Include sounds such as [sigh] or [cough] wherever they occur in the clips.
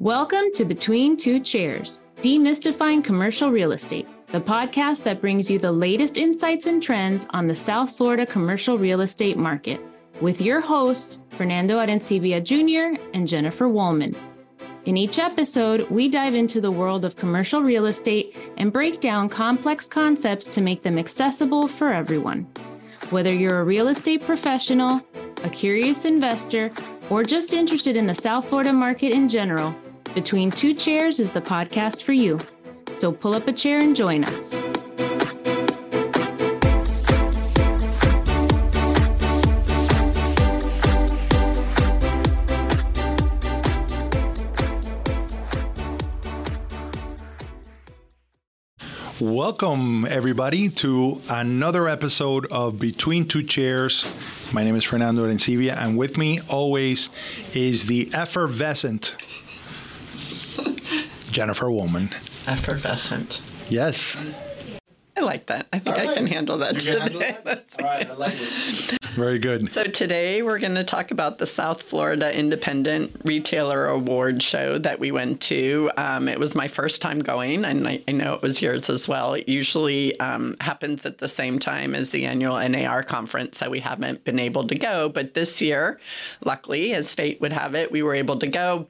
Welcome to Between Two Chairs, Demystifying Commercial Real Estate, the podcast that brings you the latest insights and trends on the South Florida commercial real estate market, with your hosts, Fernando Arencibia Jr. and Jennifer Woolman. In each episode, we dive into the world of commercial real estate and break down complex concepts to make them accessible for everyone. Whether you're a real estate professional, a curious investor, or just interested in the South Florida market in general, Between Two Chairs is the podcast for you. So pull up a chair and join us. Welcome, everybody, to another episode of Between Two Chairs. My name is Fernando Arencibia, and with me always is the effervescent Jennifer Woolman. Effervescent. Yes. I like that. I think I can handle that today. [laughs] That's All right, I like it. Very good. So today we're going to talk about the South Florida Independent Retailer Award show that we went to. Um, it was my first time going, and I, I, know it was yours as well. It usually um, happens at the same time as the annual NAR conference, so we haven't been able to go. But this year, luckily, as fate would have it, we were able to go.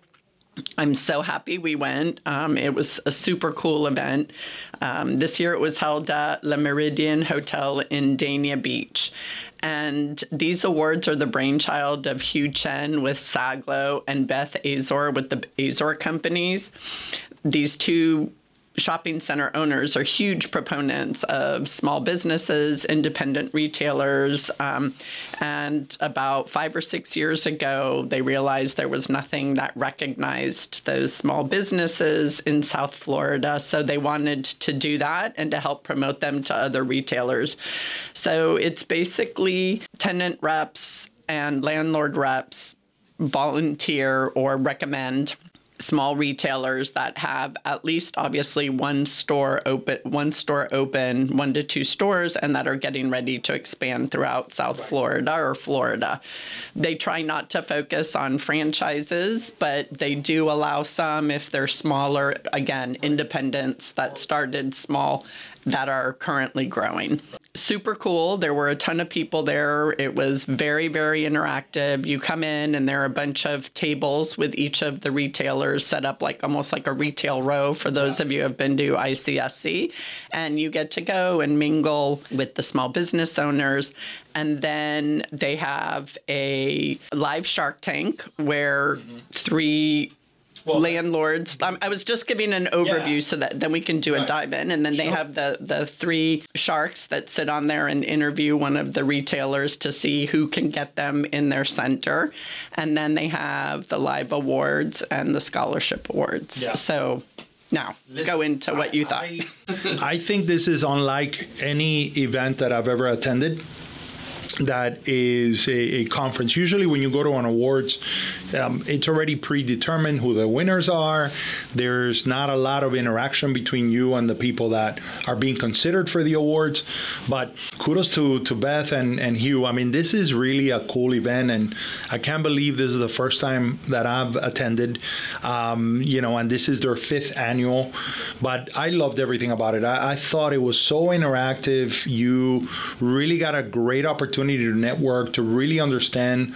I'm so happy we went. Um, it was a super cool event. Um, this year it was held at Le Méridien Hotel in Dania Beach. And these awards are the brainchild of Hugh Chen with Saglo and Beth Azor with the Azor companies. These two shopping center owners are huge proponents of small businesses, independent retailers. Um, and about five or six years ago, they realized there was nothing that recognized those small businesses in South Florida. So they wanted to do that and to help promote them to other retailers. So it's basically tenant reps and landlord reps volunteer or recommend small retailers that have at least obviously one store open one store open one to two stores and that are getting ready to expand throughout south florida or florida. They try not to focus on franchises but they do allow some if they're smaller again independents that started small that are currently growing super cool. There were a ton of people there. It was very, very interactive. You come in, and there are a bunch of tables with each of the retailers set up like almost like a retail row for those yeah. of you who have been to ICSC. And you get to go and mingle with the small business owners. And then they have a live Shark Tank where mm-hmm. three well, landlords. Um, I was just giving an overview yeah. so that then we can do a dive in, and then sure. they have the the three sharks that sit on there and interview one of the retailers to see who can get them in their center, and then they have the live awards and the scholarship awards. Yeah. So. Now, Listen, go into what you thought. I, [laughs] [laughs] I think this is unlike any event that I've ever attended that is a, a, conference. Usually, when you go to an awards, um, it's already predetermined who the winners are. There's not a lot of interaction between you and the people that are being considered for the awards. But kudos to, to Beth and, and Hugh. I mean, this is really a cool event, and I can't believe this is the first time that I've attended. Um, you know, and this is their fifth annual. But I loved everything about it. I, I thought it was so interactive. You really got a great opportunity opportunity to network to really understand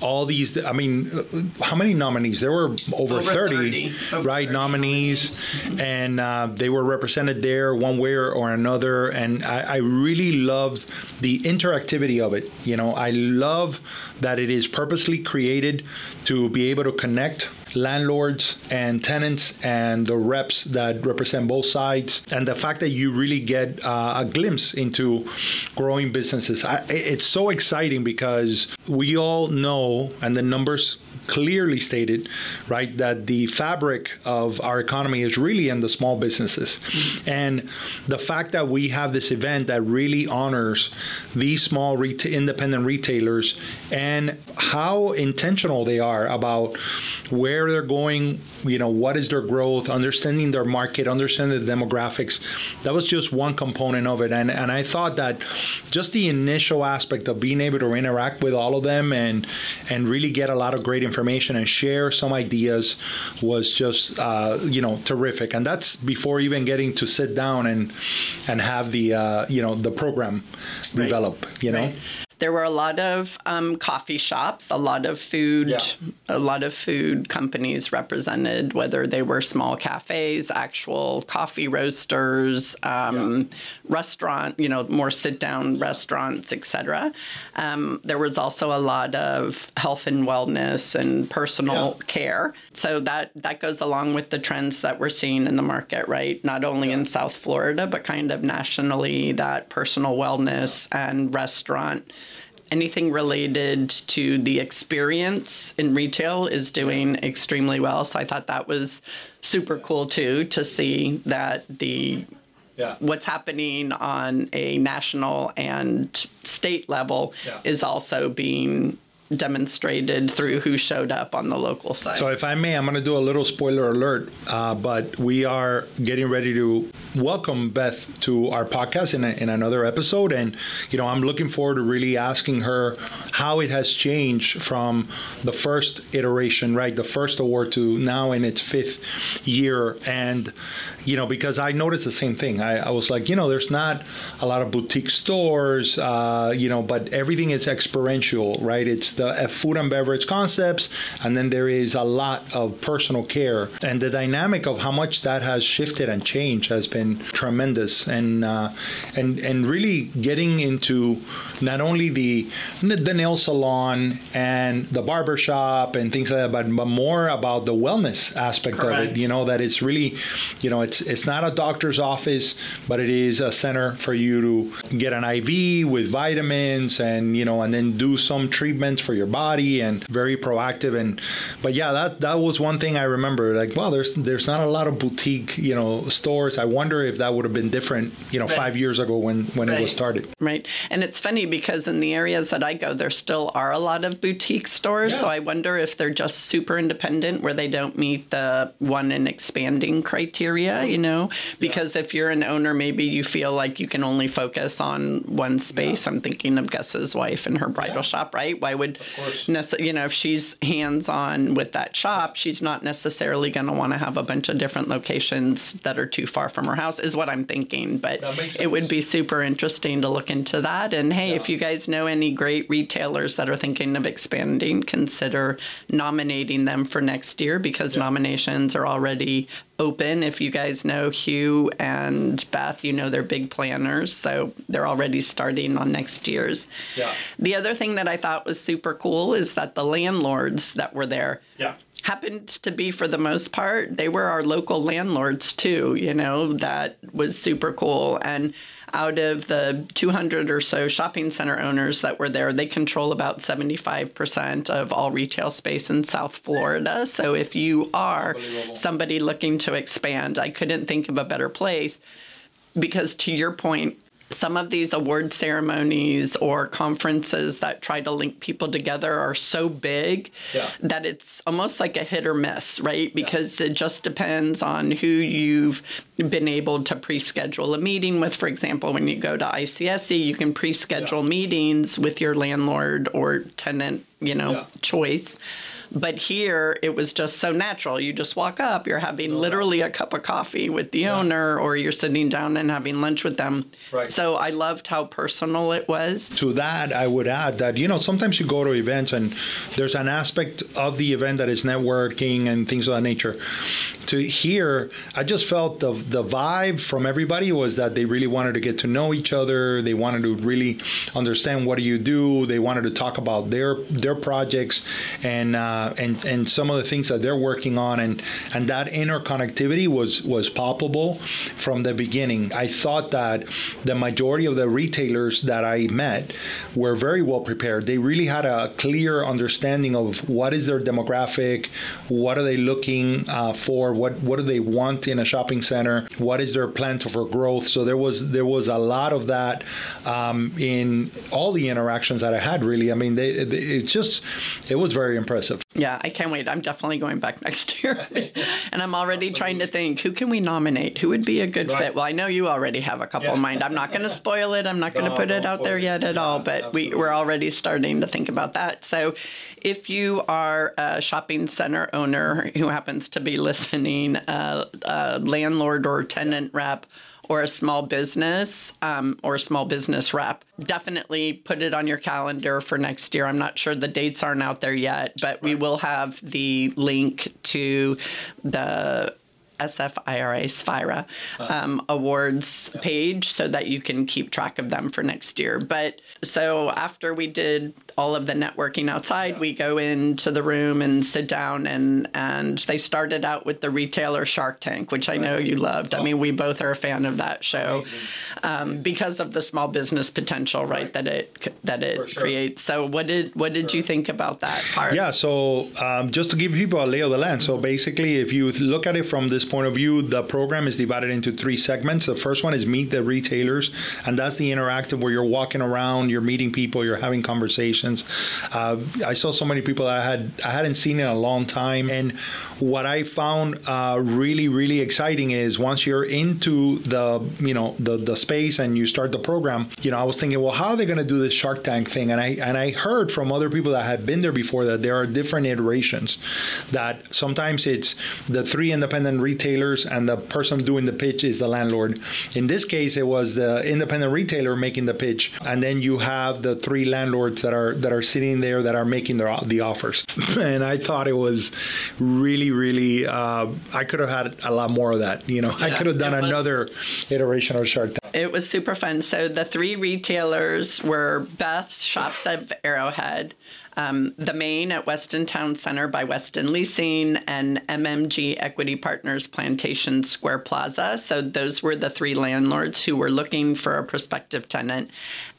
all these. I mean, how many nominees? There were over, over 30, 30, right? nominees, and uh, they were represented there one way or another. And I, I really loved the interactivity of it. You know, I love that it is purposely created to be able to connect landlords and tenants and the reps that represent both sides, and the fact that you really get uh, a glimpse into growing businesses. I, it's so exciting because we all know, and the numbers clearly stated, right, that the fabric of our economy is really in the small businesses. And the fact that we have this event that really honors these small reta- independent retailers and how intentional they are about where they're going, you know, what is their growth, understanding their market, understanding the demographics. That was just one component of it. And and I thought that just the initial aspect of being able to interact with all of them and and really get a lot of great information and share some ideas was just uh, you know terrific. And that's before even getting to sit down and and have the uh, you know the program Right. develop. You know. Right. There were a lot of um, coffee shops, a lot of food, Yeah. a lot of food companies represented, whether they were small cafes, actual coffee roasters, um, restaurant, you know, more sit-down restaurants, etc. Um, there was also a lot of health and wellness and personal Yeah. care. So that that goes along with the trends that we're seeing in the market, right? Not only in South Florida, but kind of nationally, that personal wellness and restaurant anything related to the experience in retail is doing extremely well. So I thought that was super cool too to see that the Yeah. what's happening on a national and state level Yeah. is also being demonstrated through who showed up on the local side. So, if I may, I'm going to do a little spoiler alert, uh, but we are getting ready to welcome Beth to our podcast in, a, in another episode. And, you know, I'm looking forward to really asking her how it has changed from the first iteration, right? The first award to now in its fifth year. And, you know, because I noticed the same thing. I, I was like, you know, there's not a lot of boutique stores, uh, you know, but everything is experiential, right? It's the uh, food and beverage concepts, and then there is a lot of personal care. And the dynamic of how much that has shifted and changed has been tremendous. And uh, and and really getting into not only the the nail salon and the barber shop and things like that, but, but more about the wellness aspect of it. You know that it's really, you know, it's it's not a doctor's office, but it is a center for you to get an IV with vitamins and you know, and then do some treatments for your body and very proactive. And but yeah, that that was one thing I remember. Like, well, there's there's not a lot of boutique, you know, stores. I wonder if that would have been different, you know, Right. five years ago when when it was started. Right. And it's funny because in the areas that I go, there still are a lot of boutique stores. So I wonder if they're just super independent where they don't meet the one and expanding criteria, you know? Because if you're an owner, maybe you feel like you can only focus on one space. I'm thinking of Gus's wife and her bridal shop, right? Why would, course. nece- you know, if she's hands on with that shop, she's not necessarily going to want to have a bunch of different locations that are too far from her house, is what I'm thinking. But it would be super interesting to look into that. And hey, if you guys know any great retailers that are thinking of expanding, consider nominating them for next year because nominations are already open. If you guys know Hugh and Beth, you know they're big planners, so they're already starting on next year's. Yeah. The other thing that I thought was super cool is that the landlords that were there Yeah. happened to be for the most part they were our local landlords too you know that was super cool and out of the 200 or so shopping center owners that were there they control about 75% of all retail space in south florida. So if you are somebody looking to expand i couldn't think of a better place because to your point some of these award ceremonies or conferences that try to link people together are so big Yeah. that it's almost like a hit or miss, right? Because it just depends on who you've been able to pre-schedule a meeting with. For example, when you go to ICSC, you can pre-schedule Yeah. meetings with your landlord or tenant, you know, Yeah. choice. But here it was just so natural. You just walk up, you're having literally a cup of coffee with the owner, or you're sitting down and having lunch with them. Right. So I loved how personal it was. to that, I would add that you know sometimes you go to events and there's an aspect of the event that is networking and things of that nature. To here, I just felt the the vibe from everybody was that they really wanted to get to know each other. They wanted to really understand what do you do. They wanted to talk about their their projects and uh, and and some of the things that they're working on and and that interconnectivity was was palpable from the beginning. I thought that the majority of the retailers that I met were very well prepared. They really had a clear understanding of what is their demographic, what are they looking uh, for, what what do they want in a shopping center, what is their plan for growth. So there was there was a lot of that um, in all the interactions that I had. Really, I mean, they, they, it just it was very impressive. Yeah, I can't wait. I'm definitely going back [laughs] next year. [laughs] and I'm already trying to think who can we nominate? Who would be a good right. fit? Well, I know you already have a couple yeah. in mind. I'm not going to spoil it. I'm not going to put it out there yet at all, but we, we're already starting to think about that. So if you are a shopping center owner who happens to be listening, uh, a landlord or tenant rep, or a small business um, or a small business rep, definitely put it on your calendar for next year. I'm not sure the dates aren't out there yet, but we will have the link to the SFIRA SFIRA um, awards page so that you can keep track of them for next year. But so after we did all of the networking outside, we go into the room and sit down and and they started out with the retailer Shark Tank, which I know you loved. I mean, we both are a fan of that show um, because of the small business potential, right, that it that it sure. creates. So what did what did you think about that part? Yeah, so um, just to give people a lay of the land. So basically, if you look at it from this point of view, the program is divided into three segments. The first one is meet the retailers, and that's the interactive where you're walking around, you're meeting people, you're having conversations. Uh, I saw so many people I had I hadn't seen in a long time, and what I found uh, really really exciting is once you're into the you know the the space and you start the program, you know I was thinking, well, how are they going to do this Shark Tank thing? And I and I heard from other people that had been there before that there are different iterations. That sometimes it's the three independent retailers retailers and the person doing the pitch is the landlord. In this case, it was the independent retailer making the pitch, and then you have the three landlords that are that are sitting there that are making the the offers. [laughs] and I thought it was really, really. Uh, I could have had a lot more of that. You know, yeah, I could have done another iteration of Shark Tank. It was super fun. So the three retailers were Beth's Shops of Arrowhead um, the Main at Weston Town Center by Weston Leasing, and MMG Equity Partners Plantation Square Plaza. So those were the three landlords who were looking for a prospective tenant.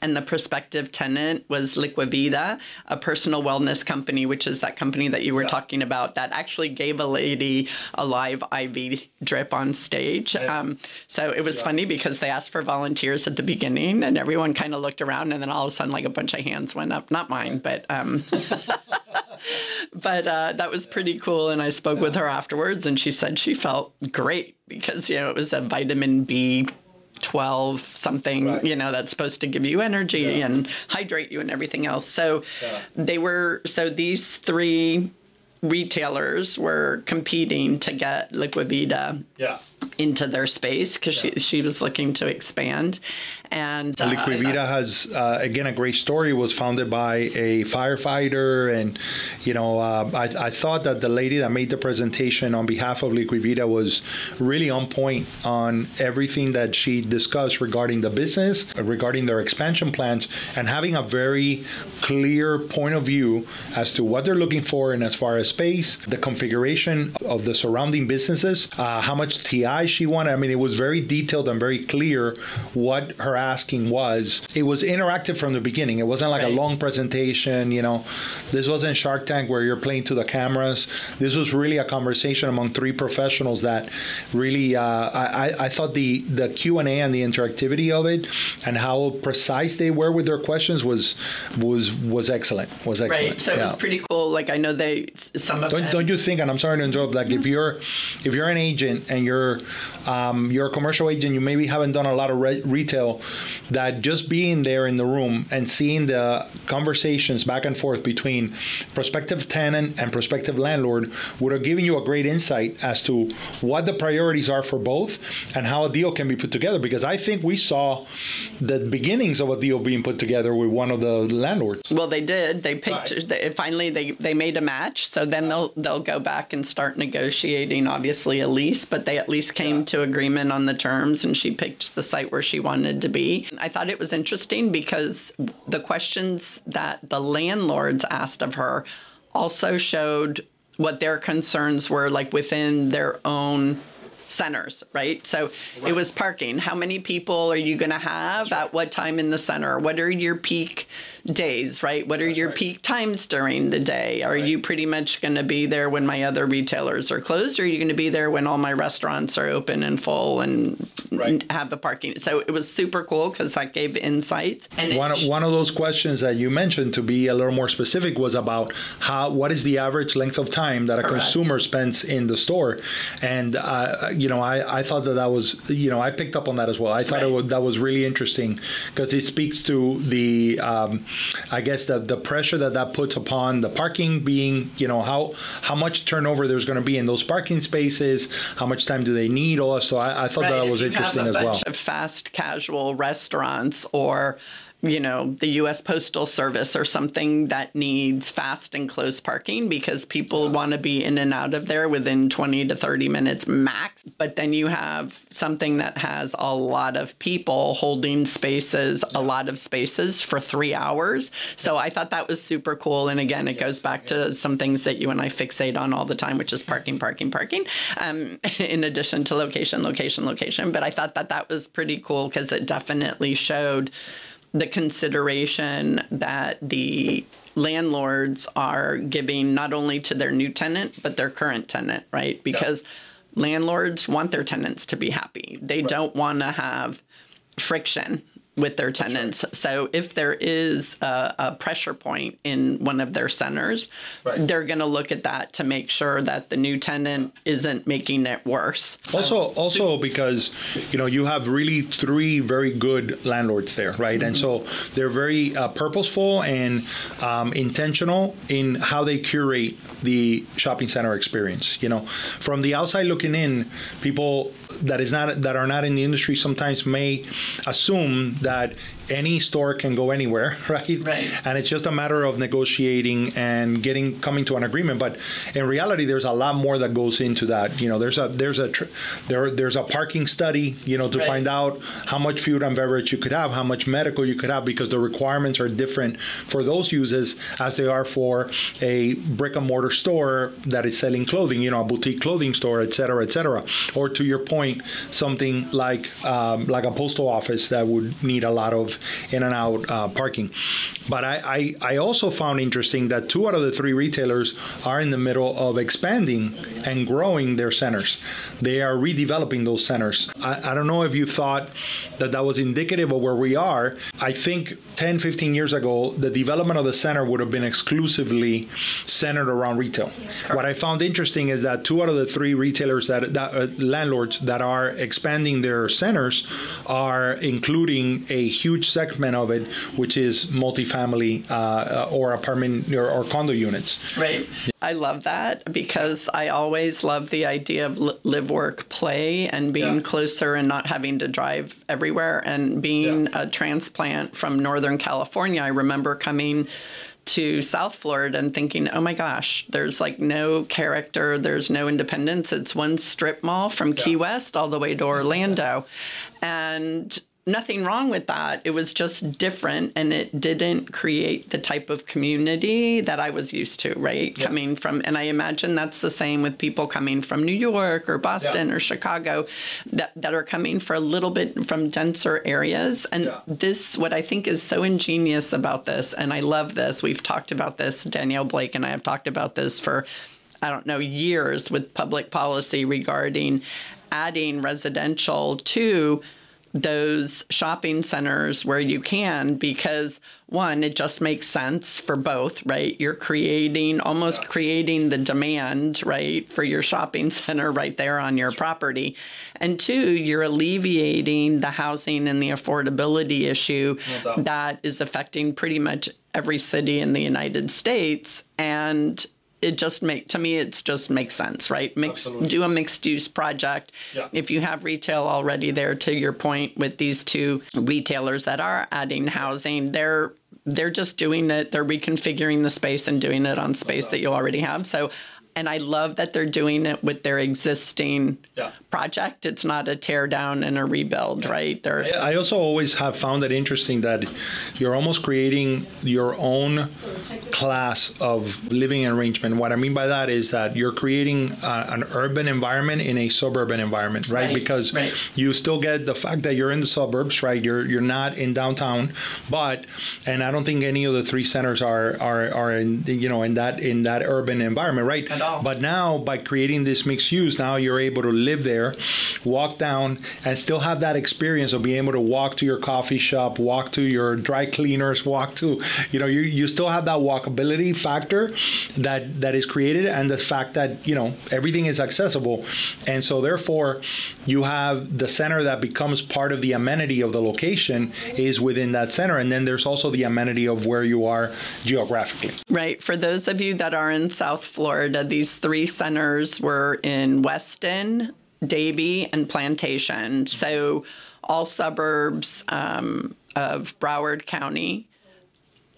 And the prospective tenant was Liquivida, a personal wellness company, which is that company that you were yeah. talking about that actually gave a lady a live IV drip on stage. Yeah. Um, so it was yeah. funny because they asked for volunteers at the beginning and everyone kind of looked around and then all of a sudden like a bunch of hands went up. Not mine, but um, [laughs] but uh, that was pretty cool. And I spoke with her afterwards, and she said she felt great because you know it was a vitamin B 12 something right. you know that's supposed to give you energy yeah. and hydrate you and everything else so yeah. they were so these three retailers were competing to get liquivida yeah. into their space because she, she was looking to expand and uh, Liquivida has uh, again a great story. Was founded by a firefighter, and you know uh, I, I thought that the lady that made the presentation on behalf of Liquivida was really on point on everything that she discussed regarding the business, regarding their expansion plans, and having a very clear point of view as to what they're looking for, and as far as space, the configuration of the surrounding businesses, uh, how much TI she wanted. I mean, it was very detailed and very clear what her asking was it was interactive from the beginning. It wasn't like right. a long presentation, you know. This wasn't Shark Tank where you're playing to the cameras. This was really a conversation among three professionals that really uh, I, I thought the the Q and A and the interactivity of it and how precise they were with their questions was was was excellent. Was excellent. Right. So yeah. it was pretty cool. Like I know they some of don't, don't you think? And I'm sorry to interrupt. Like if you're if you're an agent and you're um, you're a commercial agent, you maybe haven't done a lot of re- retail that just being there in the room and seeing the conversations back and forth between prospective tenant and prospective landlord would have given you a great insight as to what the priorities are for both and how a deal can be put together. Because I think we saw the beginnings of a deal being put together with one of the landlords. Well, they did. They picked. Right. They, finally, they they made a match. So then they'll they'll go back and start negotiating. Obviously, a lease, but they at least came yeah. to agreement on the terms, and she picked the site where she wanted to be. I thought it was interesting because the questions that the landlords asked of her also showed what their concerns were like within their own centers, right? So right. it was parking. How many people are you going to have at what time in the center? What are your peak days, right? What are your right. peak times during the day? Are right. you pretty much going to be there when my other retailers are closed? Or are you going to be there when all my restaurants are open and full and right. have the parking? So it was super cool because that gave insight. And one, it, one of those questions that you mentioned to be a little more specific was about how what is the average length of time that a correct. consumer spends in the store? And, uh, you know, I, I thought that that was, you know, I picked up on that as well. I thought was, that was really interesting because it speaks to the, um, I guess, the, the pressure that that puts upon the parking being, you know, how how much turnover there's going to be in those parking spaces, how much time do they need, all that. So I, I thought right. that, that was interesting as well. Of fast casual restaurants or you know, the US Postal Service or something that needs fast and close parking because people want to be in and out of there within 20 to 30 minutes max. But then you have something that has a lot of people holding spaces, a lot of spaces for three hours. So I thought that was super cool. And again, it goes back to some things that you and I fixate on all the time, which is parking, parking, parking, um, [laughs] in addition to location, location, location. But I thought that that was pretty cool because it definitely showed the consideration that the landlords are giving not only to their new tenant but their current tenant, right? Because yeah. landlords want their tenants to be happy. They right. don't want to have friction with their tenants. Right. So if there is a, a, pressure point in one of their centers, right. they're going to look at that to make sure that the new tenant isn't making it worse. Also, also because you know you have really three very good landlords there, right? Mm-hmm. And so they're very uh, purposeful and um, intentional in how they curate the shopping center experience. You know, from the outside looking in, people that is not that are not in the industry sometimes may assume that any store can go anywhere, [laughs] right? Right. And it's just a matter of negotiating and getting coming to an agreement. But in reality, there's a lot more that goes into that. You know, there's a there's a there there's a parking study. You know, to right. find out how much food and beverage you could have, how much medical you could have, because the requirements are different for those uses as they are for a brick and mortar store that is selling clothing. You know, a boutique clothing store, et cetera, et cetera. Or to your point, something like um, like a postal office that would need a lot of in and out uh, parking. But I, I, I, also found interesting that two out of the three retailers are in the middle of expanding and growing their centers. They are redeveloping those centers. I, I don't know if you thought that that was indicative of where we are. I think 10, 15 years ago, the development of the center would have been exclusively centered around retail. What I found interesting is that two out of the three retailers that, that uh, landlords that are expanding their centers are including a huge segment of it, which is multifamily uh, or apartment or, or condo units. Right. I love that because I always love the idea of live, work, play, and being yeah. closer and not having to drive everywhere. And being yeah. a transplant from Northern California, I remember coming to South Florida and thinking, oh my gosh, there's like no character, there's no independence. It's one strip mall from yeah. Key West all the way to Orlando. And nothing wrong with that. It was just different and it didn't create the type of community that I was used to, right? Yeah. Coming from, and I imagine that's the same with people coming from New York or Boston yeah. or Chicago that, that are coming for a little bit from denser areas. And yeah. this, what I think is so ingenious about this, and I love this, we've talked about this, Danielle Blake and I have talked about this for, I don't know, years with public policy regarding adding residential to those shopping centers where you can because one it just makes sense for both right? You're creating almost yeah. creating the demand right for your shopping [laughs] center right there on your property. And two you're alleviating the housing and the affordability issue no that is affecting pretty much every city in the United States. And it just make to me it's just makes sense right mix Absolutely. do a mixed use project yeah. if you have retail already there to your point with these two retailers that are adding housing they're they're just doing it they're reconfiguring the space and doing it on space that you already have so and I love that they're doing it with their existing Yeah. project. It's not a tear down and a rebuild, right? They're I also always have found it interesting that you're almost creating your own class of living arrangement. What I mean by that is that you're creating a, an urban environment in a suburban environment, right? Right, Because right. you still get the fact that you're in the suburbs, right? You're you're not in downtown, but and I don't think any of the three centers are are, are in you know in that in that urban environment, right? All. But now by creating this mixed use, now you're able to live there, walk down, and still have that experience of being able to walk to your coffee shop, walk to your dry cleaners, walk to, you know, you, you still have that walkability factor that that is created, and the fact that you know everything is accessible, and so therefore you have the center that becomes part of the amenity of the location is within that center, and then there's also the amenity of where you are geographically. Right. For those of you that are in South Florida, these three centers were in Weston, Davie, and Plantation. So, all suburbs um, of Broward County.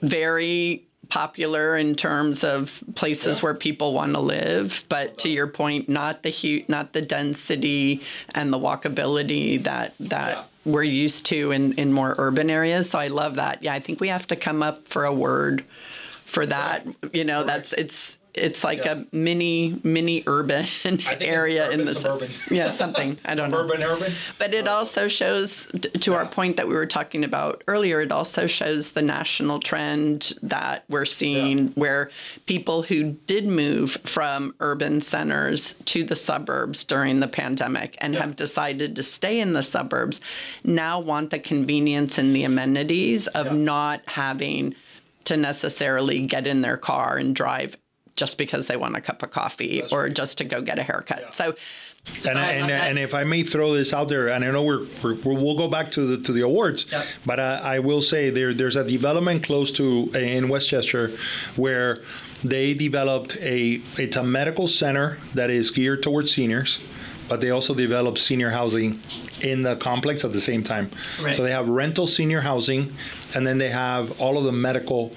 Very popular in terms of places where people want to live, but to your point, not the hu- not the density and the walkability that that Yeah. we're used to in in more urban areas. So I love that. Yeah, I think we have to come up for a word for that. You know, that's it's it's like Yeah. a mini mini urban area in urban, the suburban. [laughs] yeah something I don't know. Urban, urban. But it oh. also shows, to our point that we were talking about earlier, it also shows the national trend that we're seeing Yeah. where people who did move from urban centers to the suburbs during the pandemic and Yeah. have decided to stay in the suburbs now want the convenience and the amenities of Yeah. not having to necessarily get in their car and drive just because they want a cup of coffee That's or right. just to go get a haircut. Yeah. So, And, and, and if I may throw this out there, and I know we're, we're we'll go back to the to the awards, Yep. but uh, I will say there there's a development close to in Westchester where they developed a it's a medical center that is geared towards seniors, but they also develop senior housing in the complex at the same time. Right. So they have rental senior housing, and then they have all of the medical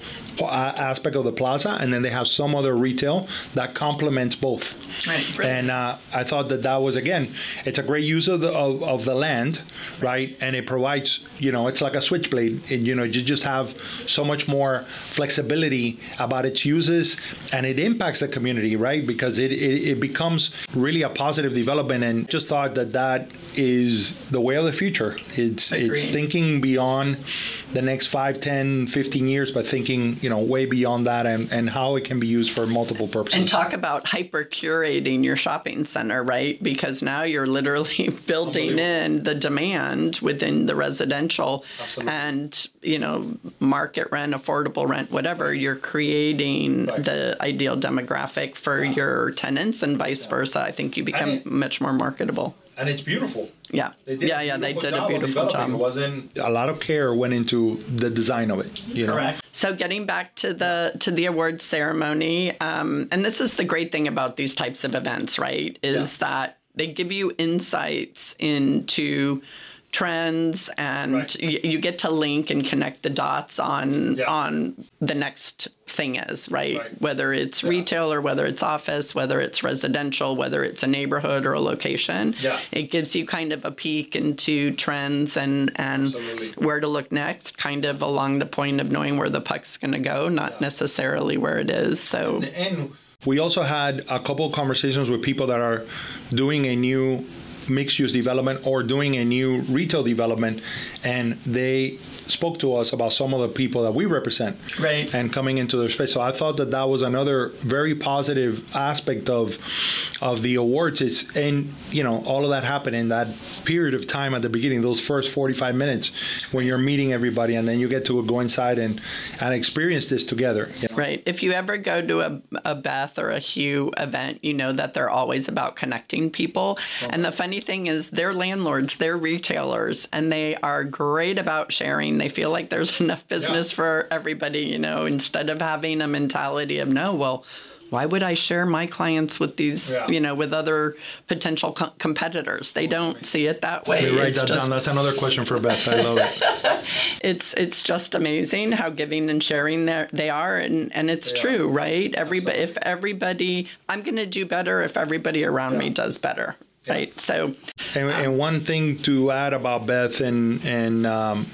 aspect of the plaza, and then they have some other retail that complements both. Right, brilliant. And uh, I thought that that was again, it's a great use of the of, of the land, right? And it provides, you know, it's like a switchblade. And, you know, you just have so much more flexibility about its uses, and it impacts the community, right? Because it it, it becomes really a positive development. And just thought that that is the way of the future. It's it's thinking beyond the next 5, 10, 15 years, but thinking, you know, way beyond that and, and how it can be used for multiple purposes. And talk about hyper curating your shopping center, right? Because now you're literally [laughs] building in the demand within the residential Absolutely. and, you know, market rent, affordable rent, whatever. You're creating Right. the ideal demographic for your tenants and vice versa. I think you become it- much more marketable. And it's beautiful. Yeah. Yeah, yeah, they did a beautiful developing. job. It wasn't a lot of care went into the design of it. You know? So getting back to the to the awards ceremony, um, and this is the great thing about these types of events, right? Is Yeah. that they give you insights into trends and Right. y- you get to link and connect the dots on Yeah. on the next thing is right? Right. whether it's Yeah. retail or whether it's office whether it's residential whether it's a neighborhood or a location Yeah. it gives you kind of a peek into trends and and Absolutely. where to look next, kind of along the point of knowing where the puck's going to go, not necessarily where it is. So, And we also had a couple of conversations with people that are doing a new mixed use development or doing a new retail development, and they spoke to us about some of the people that we represent Right. and coming into their space. So I thought that that was another very positive aspect of of the awards. Is and you know all of that happened in that period of time at the beginning, those first 45 minutes when you're meeting everybody, and then you get to go inside and and experience this together. you know? right. If you ever go to a, a Beth or a Hugh event, you know that they're always about connecting people. And the funny thing is, they're landlords, they're retailers, and they are great about sharing. They feel like there's [laughs] enough business Yeah. for everybody, you know, instead of having a mentality of, no, well, why would I share my clients with these, Yeah. you know, with other potential co- competitors? They don't see it that way. Let me write It's that just- down. That's another question for Beth. I love it. [laughs] it's it's just amazing how giving and sharing they they are and and it's true right everybody if everybody i'm going to do better if everybody around me does better right so And, and one thing to add about Beth and and um,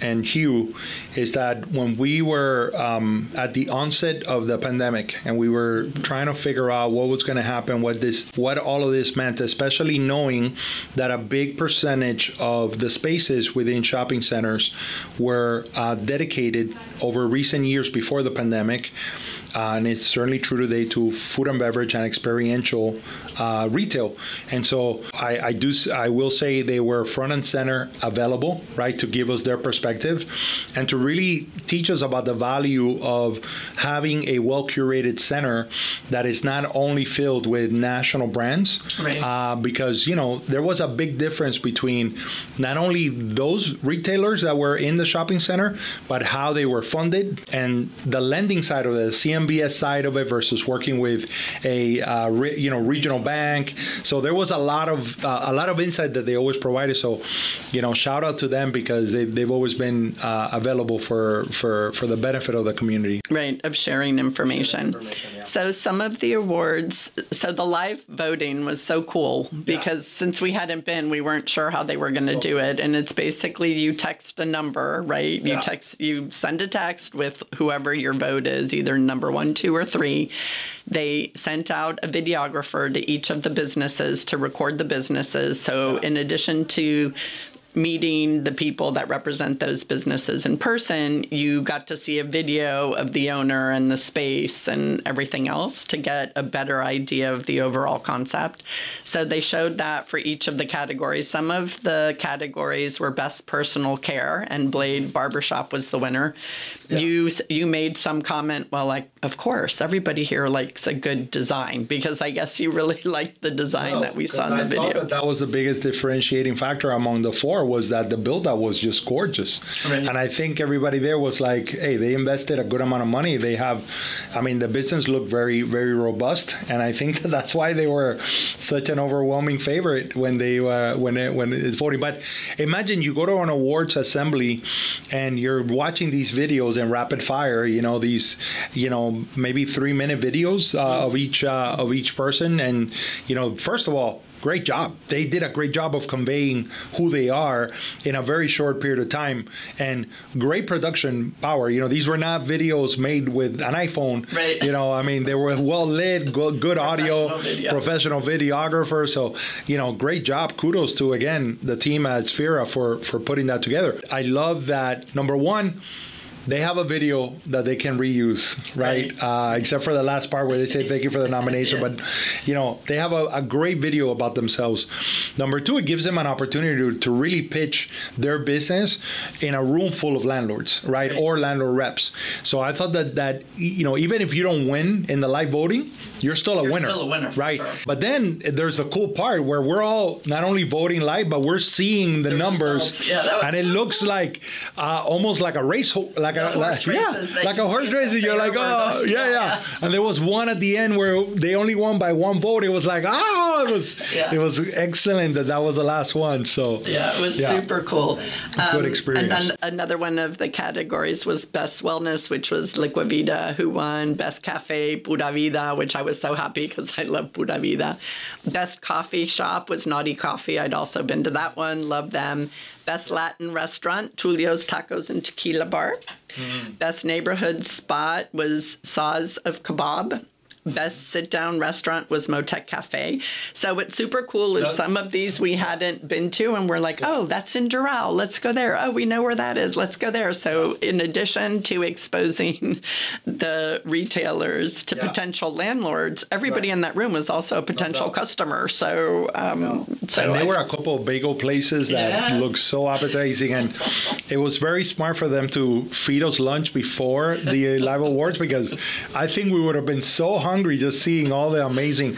and Hugh is that when we were um, at the onset of the pandemic and we were trying to figure out what was going to happen, what this, what all of this meant, especially knowing that a big percentage of the spaces within shopping centers were uh, dedicated over recent years before the pandemic. Uh, and it's certainly true today to food and beverage and experiential uh, retail. And so I, I do I will say they were front and center available, right, to give us their perspective and to really teach us about the value of having a well curated center that is not only filled with national brands, Right. uh, because you know there was a big difference between not only those retailers that were in the shopping center, but how they were funded and the lending side of the CMBS side of it versus working with a uh, re, you know regional bank. So there was a lot of uh, a lot of insight that they always provided. So you know shout out to them because they, they've always been uh, available for, for for the benefit of the community. right of sharing information so some of the awards so the live voting was so cool because since we hadn't been we weren't sure how they were going to do it. And it's basically you text a number right? You text you send a text with whoever your vote is either number one two or three. They sent out a videographer to each of the businesses to record the businesses. So in addition to meeting the people that represent those businesses in person, you got to see a video of the owner and the space and everything else to get a better idea of the overall concept. So they showed that for each of the categories. Some of the categories were best personal care, and Blade Barbershop was the winner. You you made some comment, well, like of course everybody here likes a good design because I guess you really [laughs] liked the design that we saw in the I video. thought that that was the biggest differentiating factor among the four was that the build up was just gorgeous. Right. And I think everybody there was like, hey, they invested a good amount of money. They have, I mean, the business looked very, very robust. And I think [laughs] that that's why they were such an overwhelming favorite when they, uh, when it, when it's voting. But imagine you go to an awards assembly and you're watching these videos in rapid fire, you know, these, you know, maybe three minute videos uh, of each, uh, of each person. And, you know, first of all, great job. They did a great job of conveying who they are in a very short period of time and great production power. You know, these were not videos made with an iPhone. Right. You know, I mean, they were well lit, good, good audio, Professional video. professional videographer. So, you know, great job. Kudos to again the team at SFIRA for for putting that together. I love that. Number one. They have a video that they can reuse, right? Uh, except for the last part where they say thank you for the nomination. But, you know, they have a, a great video about themselves. Number two, it gives them an opportunity to, to really pitch their business in a room full of landlords, right? Or landlord reps. So I thought that, that, you know, even if you don't win in the live voting, you're still a You're winner. still a winner, right? sure. But then there's the cool part where we're all not only voting live, but we're seeing the, The numbers. Yeah, and it looks like uh, almost like a race, ho- like a horse like, yeah, like a horse race. you're like, oh, yeah, yeah, yeah. And there was one at the end where they only won by one vote. It was like, oh, it was, Yeah. it was excellent that that was the last one. So Yeah, it was Yeah. super cool. Um, experience. And then another one of the categories was Best Wellness, which was Liquivida, who won Best Cafe, Pura Vida, which I was so happy because I love Pura Vida. Best Coffee Shop was Naughty Coffee. I'd also been to that one, love them. Best Latin Restaurant, Tulio's Tacos and Tequila Bar. Mm-hmm. Best Neighborhood Spot was Saws of Kebab. Best sit down restaurant was Motec Cafe. So what's super cool is some of these we hadn't been to, and we're like, oh, that's in Doral. Let's go there. Oh, we know where that is. Let's go there. So in addition to exposing the retailers to Yeah. potential landlords, everybody in that room was also a potential customer. So, um, so and there I- were a couple of bagel places that Yes. looked so appetizing, and it was very smart for them to feed us lunch before the live awards because I think we would have been so hungry just seeing all the amazing.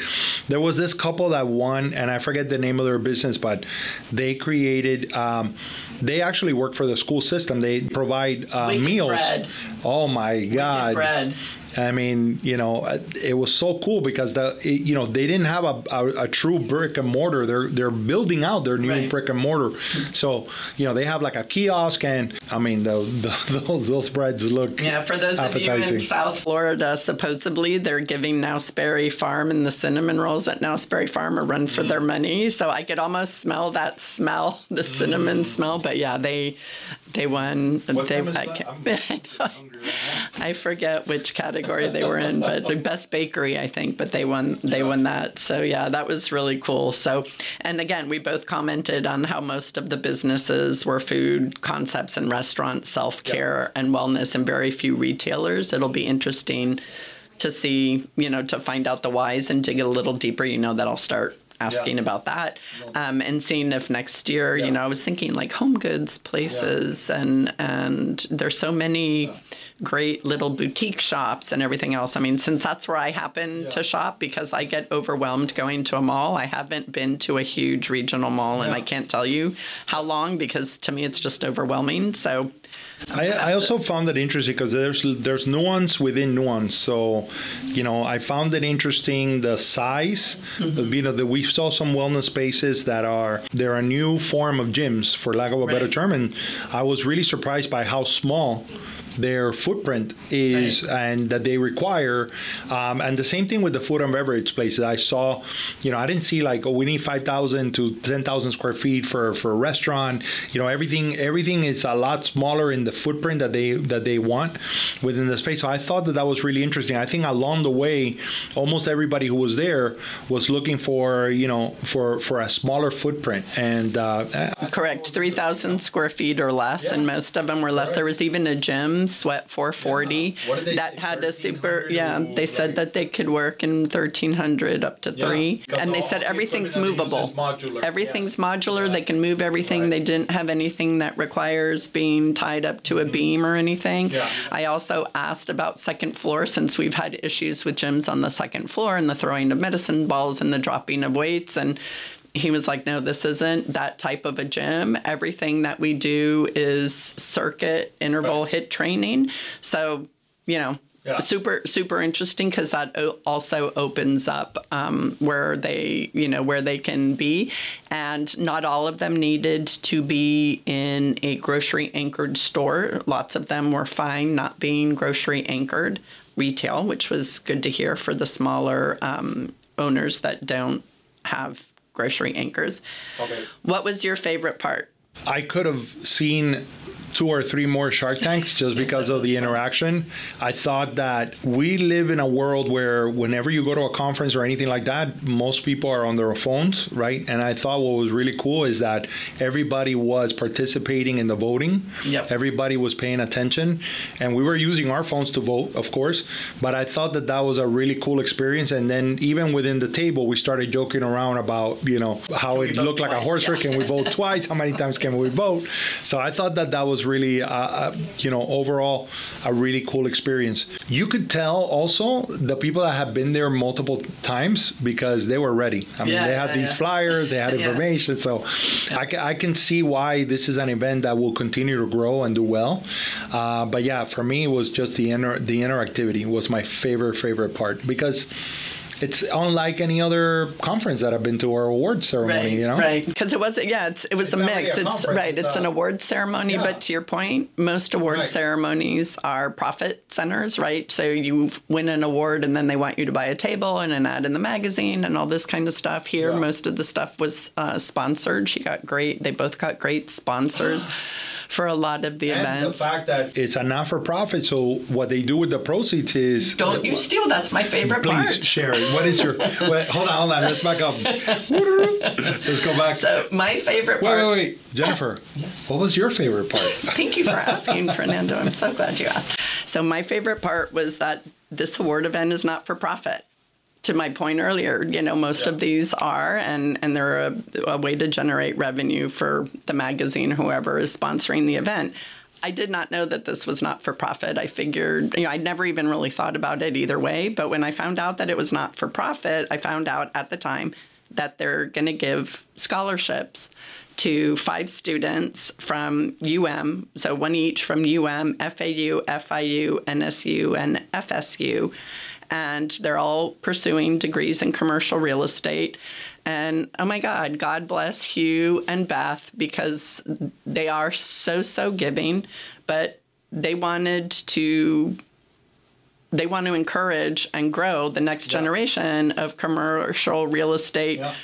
There was this couple that won, and I forget the name of their business, but they created. Um, they actually work for the school system. They provide uh, meals. bread. Oh my God! bread. I mean, you know, it was so cool because the you know they didn't have a, a, a, true brick and mortar. They're they're building out their new right. brick and mortar. So you know they have like a kiosk, and I mean the, the [laughs] those, those breads look yeah. For those appetizing. of you in South Florida, supposedly they're giving Sperry Farm and the cinnamon rolls at Sperry Farm a run for mm. their money. So I could almost smell that smell, the cinnamon mm. smell. But yeah, they they won. What they, I, I, [laughs] I, forget which category they were in, but the best bakery, I think. But they won. They won that. So yeah, that was really cool. So, and again, we both commented on how most of the businesses were food concepts and restaurants, self care and wellness, and very few retailers. It'll be interesting to see, you know, to find out the whys and dig a little deeper. You know, that I'll start asking yeah. about that um, and seeing if next year yeah. you know i was thinking like home goods places yeah. and and there's so many great little boutique shops and everything else i mean since that's where i happen to shop because i get overwhelmed going to a mall i haven't been to a huge regional mall and i can't tell you how long because to me it's just overwhelming so I, I also found it interesting because there's there's nuance within nuance. So, you know, I found it interesting the size. Mm-hmm. You know, that we saw some wellness spaces that are they're a new form of gyms, for lack of a right. better term, and I was really surprised by how small their footprint is right. and that they require. Um, and the same thing with the food and beverage places. I saw, you know, I didn't see like, oh, we need 5,000 to 10,000 square feet for, for a restaurant. You know, everything everything is a lot smaller in the footprint that they that they want within the space. So I thought that that was really interesting. I think along the way, almost everybody who was there was looking for, you know, for for a smaller footprint. And uh, correct, 3,000 square feet or less, yeah. and most of them were less. There was even a gym Sweat 440 yeah. that had a super yeah they said that they could work in 1300 up to 3 yeah. and they said everything's movable everything's modular yeah. they can move everything right. they didn't have anything that requires being tied up to a mm-hmm. beam or anything I also asked about second floor since we've had issues with gyms on the second floor and the throwing of medicine balls and the dropping of weights and he was like, no, this isn't that type of a gym. Everything that we do is circuit interval right. HIIT training. So, you know, yeah. super super interesting because that also opens up um, where they you know where they can be and not all of them needed to be in a grocery anchored store lots of them were fine not being grocery anchored retail which was good to hear for the smaller um, owners that don't have grocery anchors. Okay. What was your favorite part? I could have seen two or three more Shark Tanks just because of the interaction. I thought that we live in a world where whenever you go to a conference or anything like that, most people are on their phones, right? And I thought what was really cool is that everybody was participating in the voting. Yep. Everybody was paying attention, and we were using our phones to vote, of course. But I thought that that was a really cool experience. And then even within the table, we started joking around about you know how it looked like a horse race. Can we vote [laughs] twice? How many times can we vote? So I thought that that was really, uh, uh, you know, overall a really cool experience. You could tell also the people that have been there multiple times because they were ready. I mean, yeah, they had yeah, these yeah. flyers, they had [laughs] information. So I, can, I can see why this is an event that will continue to grow and do well. Uh, but yeah, for me, it was just the inter- the interactivity was my favorite favorite part because it's unlike any other conference that I've been to or award ceremony. Right, you know, right? Because it was yeah, it's, it was it's a mix. A it's right. It's, it's an award ceremony, yeah. but to your point, most award right. ceremonies are profit centers, right? So you win an award, and then they want you to buy a table and an ad in the magazine and all this kind of stuff. Here, yeah. most of the stuff was uh, sponsored. She got great. They both got great sponsors. [gasps] for a lot of the and events. The fact that it's a not for profit, so what they do with the proceeds is don't you steal. That's my favorite please, part. Please share it. What is your? wait, hold on, hold on. Let's back up. Let's go back. So my favorite part. Wait, wait, wait, Jennifer. yes. What was your favorite part? [laughs] Thank you for asking, Fernando. I'm so glad you asked. So my favorite part was that this award event is not for profit to my point earlier, you know, most yeah. of these are, and, and they're a, a, way to generate revenue for the magazine, whoever is sponsoring the event. I did not know that this was not for profit. I figured, you know, I'd never even really thought about it either way. But when I found out that it was not for profit, I found out at the time that they're going to give scholarships to five students from UM, so one each from UM, FAU, FIU, NSU, and FSU. And they're all pursuing degrees in commercial real estate. And oh my God, God bless Hugh and Beth because they are so, so giving, but they wanted to they want to encourage and grow the next yeah. generation of commercial real estate yeah.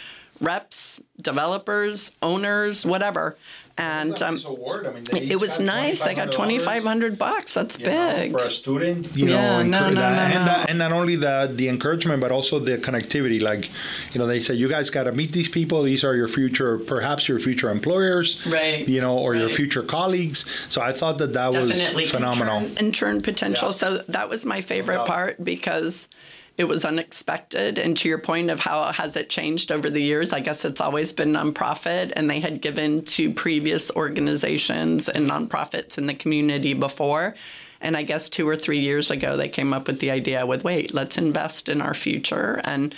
Reps, developers, owners, whatever and um. I mean, it was nice. They got twenty five hundred bucks. That's big know, for a student. You yeah, know, no, no, that, no, and, that, and not only the the encouragement, but also the connectivity. Like, you know, they say you guys got to meet these people. These are your future, perhaps your future employers, right? You know, or right. your future colleagues. So I thought that that Definitely was phenomenal. Intern, intern potential. Yeah. So that was my favorite part because it was unexpected. And to your point of how has it changed over the years, I guess it's always been nonprofit, and they had given to previous organizations and nonprofits in the community before. And I guess two or three years ago, they came up with the idea with, wait, let's invest in our future. And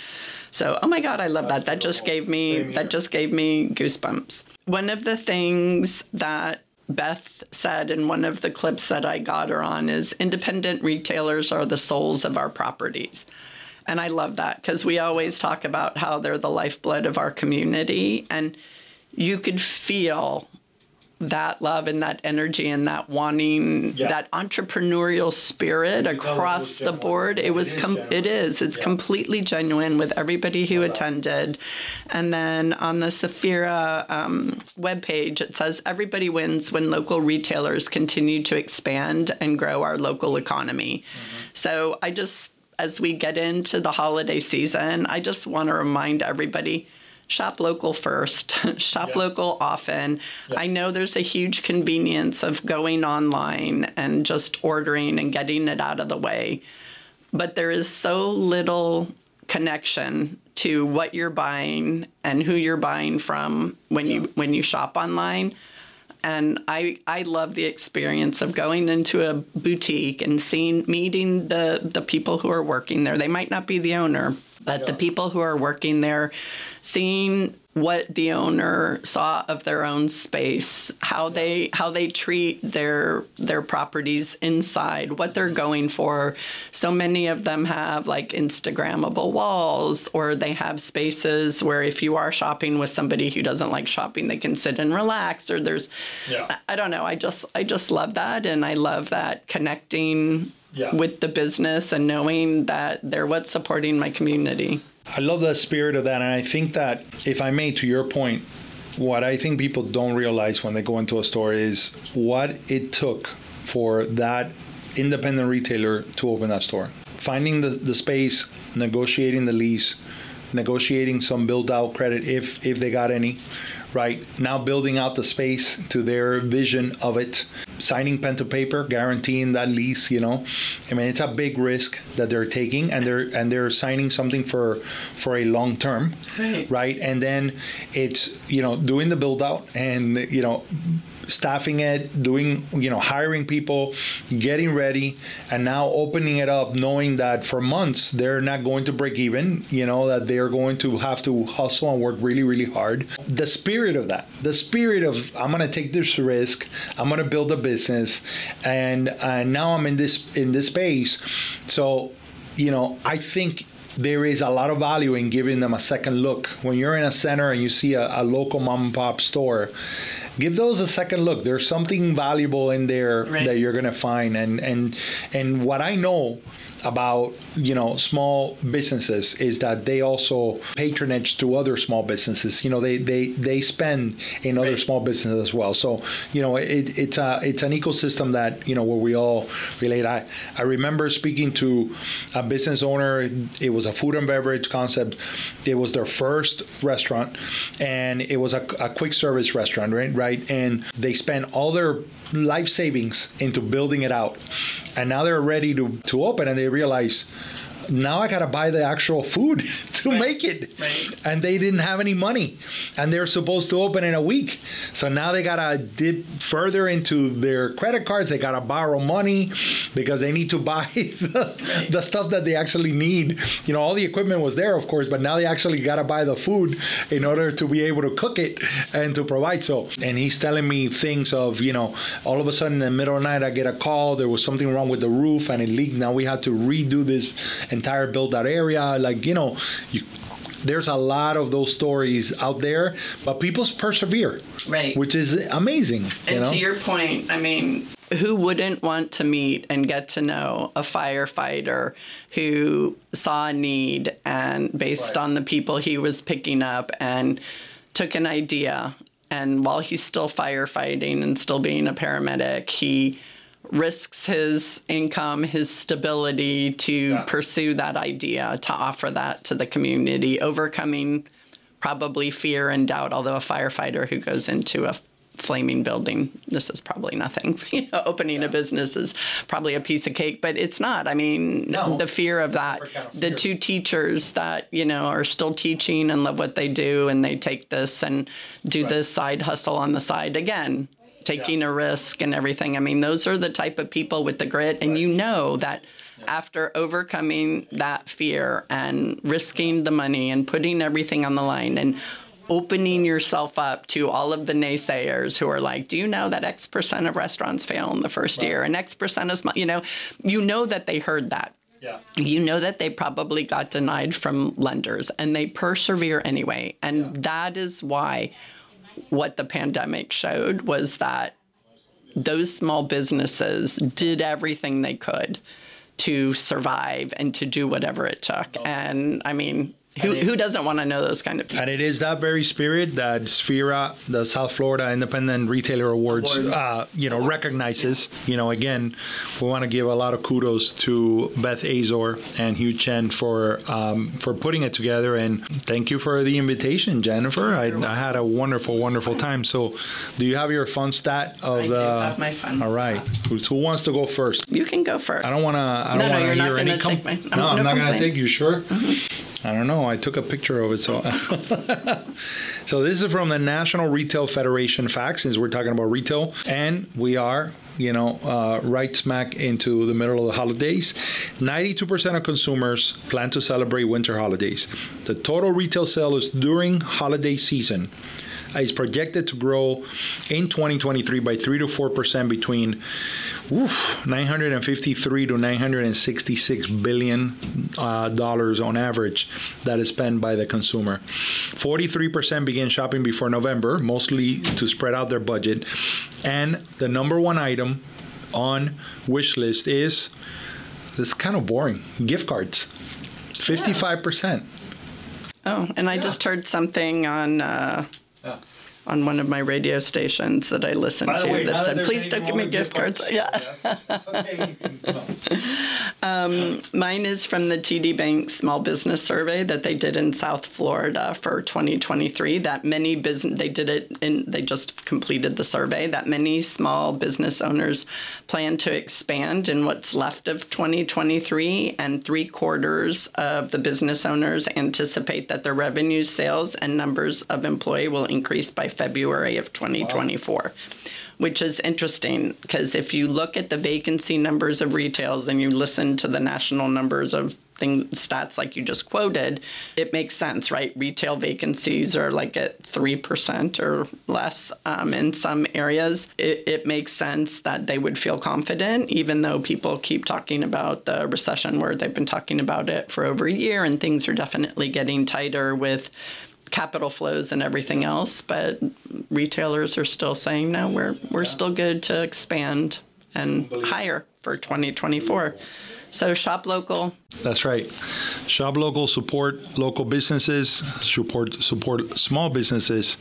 so, oh my God, I love that. That just gave me that just gave me goosebumps. One of the things that Beth said in one of the clips that I got her on is independent retailers are the souls of our properties. And I love that because we always talk about how they're the lifeblood of our community. And you could feel that love and that energy and that wanting yeah. that entrepreneurial spirit across the board. It was com- it is. It's yeah. completely genuine with everybody who attended. And then on the SFIRA um, webpage it says everybody wins when local retailers continue to expand and grow our local economy. Mm-hmm. so i just as we get into the holiday season i just want to remind everybody shop local first, [laughs] shop yeah. local often. Yeah. I know there's a huge convenience of going online and just ordering and getting it out of the way, but there is so little connection to what you're buying and who you're buying from when yeah. you when you shop online. And I, I love the experience of going into a boutique and seeing meeting the, the people who are working there. They might not be the owner, but yeah. the people who are working there, seeing what the owner saw of their own space, how they how they treat their their properties inside, what they're going for. So many of them have like Instagrammable walls, or they have spaces where if you are shopping with somebody who doesn't like shopping, they can sit and relax. Or there's, yeah. I, I don't know. I just I just love that, and I love that connecting yeah. with the business and knowing that they're what's supporting my community. I love the spirit of that. And I think that, if I may, to your point, what I think people don't realize when they go into a store is what it took for that independent retailer to open that store. Finding the, the space, negotiating the lease, negotiating some build out credit if if they got any, right? Now building out the space to their vision of it, signing pen to paper, guaranteeing that lease. You know, I mean, it's a big risk that they're taking, and they're and they're signing something for for a long term, right? right? And then it's you know doing the build out and you know staffing it, doing, you know, hiring people, getting ready, and now opening it up, knowing that for months they're not going to break even, you know, that they're going to have to hustle and work really, really hard. The spirit of that, the spirit of I'm going to take this risk, I'm going to build a business, and now I'm in this in this space. So, you know, I think there is a lot of value in giving them a second look. When you're in a center and you see a, a local mom and pop store, give those a second look. There's something valuable in there right. that you're gonna find. And and and what I know about you know small businesses is that they also patronage to other small businesses. You know they they they spend in other right. small businesses as well. So you know it, it's a it's an ecosystem that you know where we all relate. I i remember speaking to a business owner. It was a food and beverage concept. It was their first restaurant and it was a, a quick service restaurant right right? And they spent all their life savings into building it out. And now they're ready to, to open and they realize now I got to buy the actual food [laughs] to Right. make it. Right. And they didn't have any money. And they're supposed to open in a week. So now they got to dip further into their credit cards. They got to borrow money because they need to [laughs] buy the, Right. the stuff that they actually need. You know, all the equipment was there, of course, but now they actually got to buy the food in order to be able to cook it and to provide. So, and he's telling me things of, you know, all of a sudden in the middle of the night, I get a call. There was something wrong with the roof and it leaked. Now we had to redo this entire build out area. Like, you know, you, there's a lot of those stories out there, but people persevere, Right. which is amazing. you And know? to your point, I mean, who wouldn't want to meet and get to know a firefighter who saw a need and based Right. on the people he was picking up and took an idea and while he's still firefighting and still being a paramedic, he risks his income, his stability to Yeah. pursue that idea, to offer that to the community, overcoming probably fear and doubt. Although a firefighter who goes into a flaming building, this is probably nothing. [laughs] You know, opening a business is probably a piece of cake, but it's not. I mean, No. the fear of that. Kind of The two teachers that you know are still teaching and love what they do, and they take this and do this side hustle on the side again. Taking a risk and everything. I mean, those are the type of people with the grit, and you know that after overcoming that fear and risking the money and putting everything on the line and opening yourself up to all of the naysayers who are like, do you know that X percent of restaurants fail in the first year and X percent is, you know, you know that they heard that. yeah. You know that they probably got denied from lenders and they persevere anyway. And that is why what the pandemic showed was that those small businesses did everything they could to survive and to do whatever it took. And I mean, who, who doesn't want to know those kind of people? And it is that very spirit that SFIRA, the South Florida Independent Retailer Awards, uh, you know, recognizes. You know, again, we want to give a lot of kudos to Beth Azor and Hugh Chen for um, for putting it together. And thank you for the invitation, Jennifer. I, I had a wonderful, wonderful time. So, do you have your fun stat of I do the? have my fun All right. Who, who wants to go first? You can go first. I don't want to. I don't no, want to not hear any. gonna take my- no, no I'm not going to take. You sure? I don't know. I took a picture of it, so. [laughs] so this is from the National Retail Federation fact, since we're talking about retail, and we are, you know, uh, right smack into the middle of the holidays. Ninety-two percent of consumers plan to celebrate winter holidays. The total retail sales during holiday season is projected to grow in 2023 by 3 to 4 percent between oof, 953 to 966 billion uh, dollars on average that is spent by the consumer. 43 percent begin shopping before november mostly to spread out their budget. And the number one item on wish list is this is kind of boring gift cards. 55 percent. Oh, and I just heard something on uh, on one of my radio stations that I listened to that said, "Please don't give me gift cards." Yeah. [laughs] Um, mine is from the TD Bank Small Business Survey that they did in South Florida for 2023. That many business they did it in they just completed the survey that many small business owners plan to expand in what's left of 2023 and 3 quarters of the business owners anticipate that their revenues, sales and numbers of employee will increase by February of 2024 which is interesting because if you look at the vacancy numbers of retails and you listen to the national numbers of things stats like you just quoted it makes sense right? Retail vacancies are like at 3% or less um, in some areas. It, it makes sense that they would feel confident even though people keep talking about the recession where they've been talking about it for over a year and things are definitely getting tighter with capital flows and everything else, but retailers are still saying no, we're we're still good to expand and hire for 2024. So shop local. That's right. Shop local, support local businesses, support support small businesses,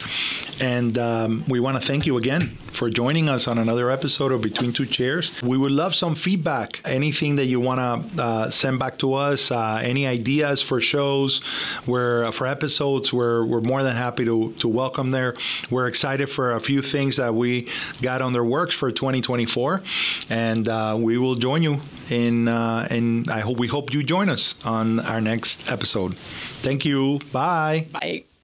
and um, we want to thank you again for joining us on another episode of Between Two Chairs. We would love some feedback. Anything that you want to uh, send back to us, uh, any ideas for shows, where for episodes, we're we're more than happy to to welcome there. We're excited for a few things that we got on their works for 2024, and uh, we will join you in. Uh, and I hope we hope you you join us on our next episode. Thank you. Bye. Bye.